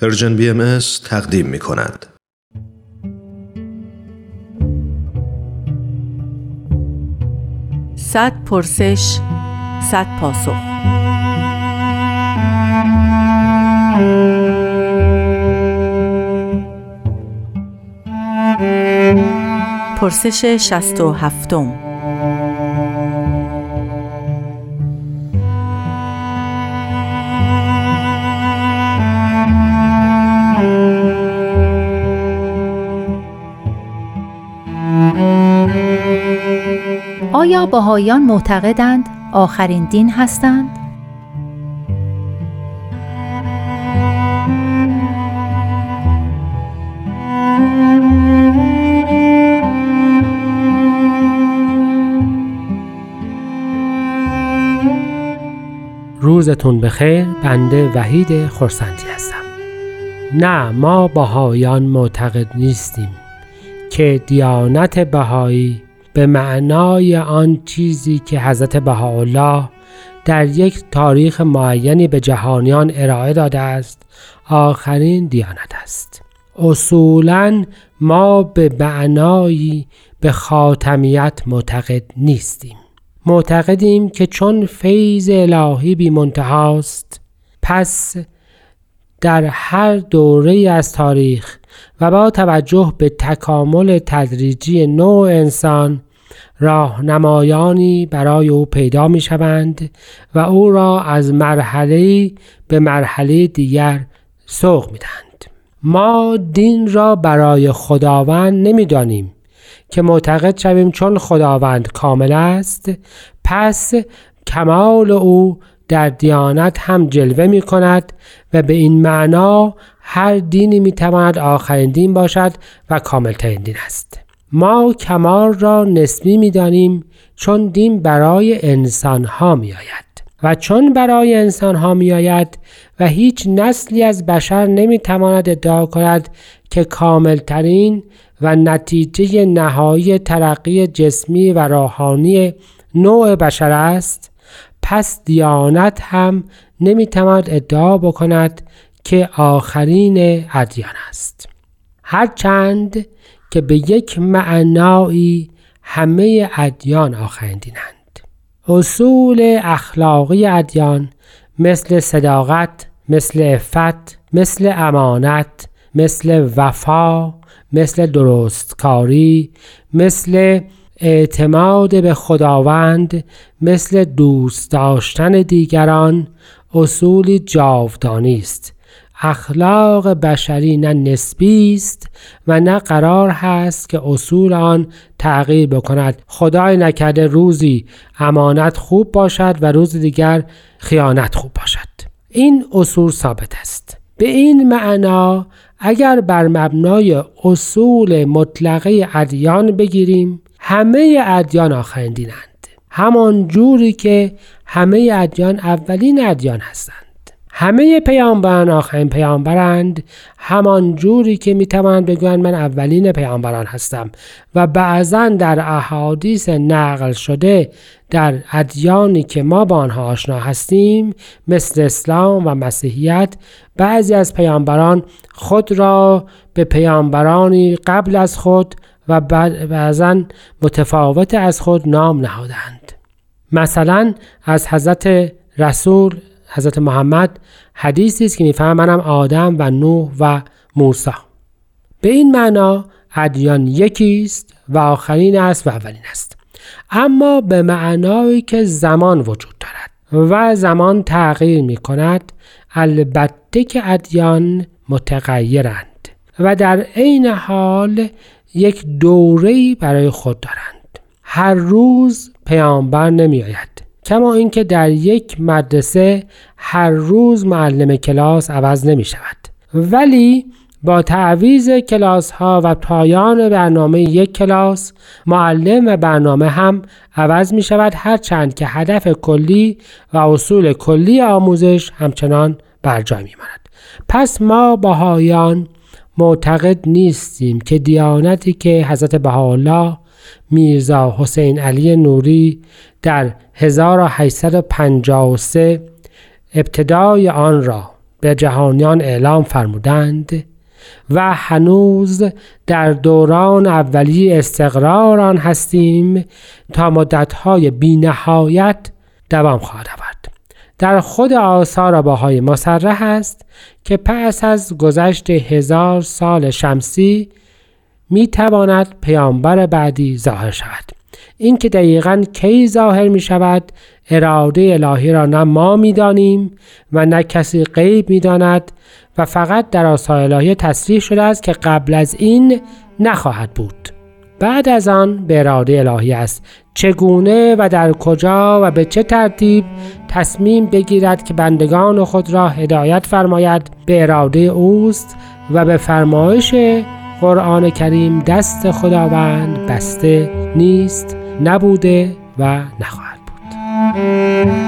پرژن بی ام تقدیم می کند. صد پرسش صد پاسخ پرسش شست و هفتم آیا باهایان معتقدند آخرین دین هستند؟ روزتون بخیر بنده وحید خورسندی هستم نه ما باهایان معتقد نیستیم که دیانت بهایی به معنای آن چیزی که حضرت بهاءالله در یک تاریخ معینی به جهانیان ارائه داده است آخرین دیانت است. اصولا ما به معنایی به خاتمیت معتقد نیستیم. معتقدیم که چون فیض الهی بی منتهاست پس در هر دوره از تاریخ و با توجه به تکامل تدریجی نوع انسان راهنمایانی برای او پیدا می شوند و او را از مرحله به مرحله دیگر سوق می دهند. ما دین را برای خداوند نمی‌دانیم که معتقد شویم چون خداوند کامل است پس کمال او در دیانت هم جلوه می کند و به این معنا هر دینی می تواند آخرین دین باشد و کاملترین دین است. ما کمال را نسبی می دانیم چون دین برای انسان ها می آید. و چون برای انسان ها می آید و هیچ نسلی از بشر نمی تواند ادعا کند که کاملترین و نتیجه نهایی ترقی جسمی و روحانی نوع بشر است پس دیانت هم نمی‌تواند ادعا بکند که آخرین ادیان است. هرچند که به یک معنایی همه ادیان آخرین دینند اصول اخلاقی ادیان مثل صداقت مثل عفت مثل امانت مثل وفا مثل درستکاری مثل اعتماد به خداوند مثل دوست داشتن دیگران اصولی جاودانی است. اخلاق بشری نه نسبی است و نه قرار هست که اصول آن تغییر بکند. خدای نکرده روزی امانت خوب باشد و روز دیگر خیانت خوب باشد. این اصول ثابت است. به این معنا اگر بر مبنای اصول مطلقه ادیان بگیریم همه ادیان آخرین دینند. همان جوری که همه ادیان اولین ادیان هستند. همه پیامبران آخرین پیامبرند همان جوری که می‌توانند بگویند من اولین پیامبران هستم و بعضا در احادیث نقل شده در ادیانی که ما با آنها آشنا هستیم مثل اسلام و مسیحیت بعضی از پیامبران خود را به پیامبرانی قبل از خود و بعضا متفاوت از خود نام نهادند مثلا از حضرت رسول حضرت محمد حدیثی است که میفهمنم آدم و نوح و موسی. به این معنا ادیان یکی است و آخرین است و اولین است. اما به معنایی که زمان وجود دارد و زمان تغییر می کند البته که ادیان متغیرند و در عین حال یک دوره برای خود دارند. هر روز پیامبر نمی آید کما اینکه در یک مدرسه هر روز معلم کلاس عوض نمی شود ولی با تعویز کلاس ها و پایان برنامه یک کلاس معلم و برنامه هم عوض می شود هرچند که هدف کلی و اصول کلی آموزش همچنان بر جای می ماند. پس ما بهایان معتقد نیستیم که دیانتی که حضرت بهاءالله میرزا حسین علی نوری در 1853 ابتدای آن را به جهانیان اعلام فرمودند و هنوز در دوران اولی استقرار آن هستیم تا مدتهای بینهایت دوام خواهد آورد. در خود آثار باهای مسرح است که پس از گذشت هزار سال شمسی می تواند پیامبر بعدی ظاهر شود. اینکه دقیقا کی ظاهر می شود اراده الهی را نه ما می دانیم و نه کسی غیب می داند و فقط در آثار الهی تصریح شده است که قبل از این نخواهد بود. بعد از آن به اراده الهی است. چگونه و در کجا و به چه ترتیب تصمیم بگیرد که بندگان خود را هدایت فرماید به اراده اوست و به فرمایش قرآن کریم دست خداوند بسته نیست نبوده و نخواهد بود.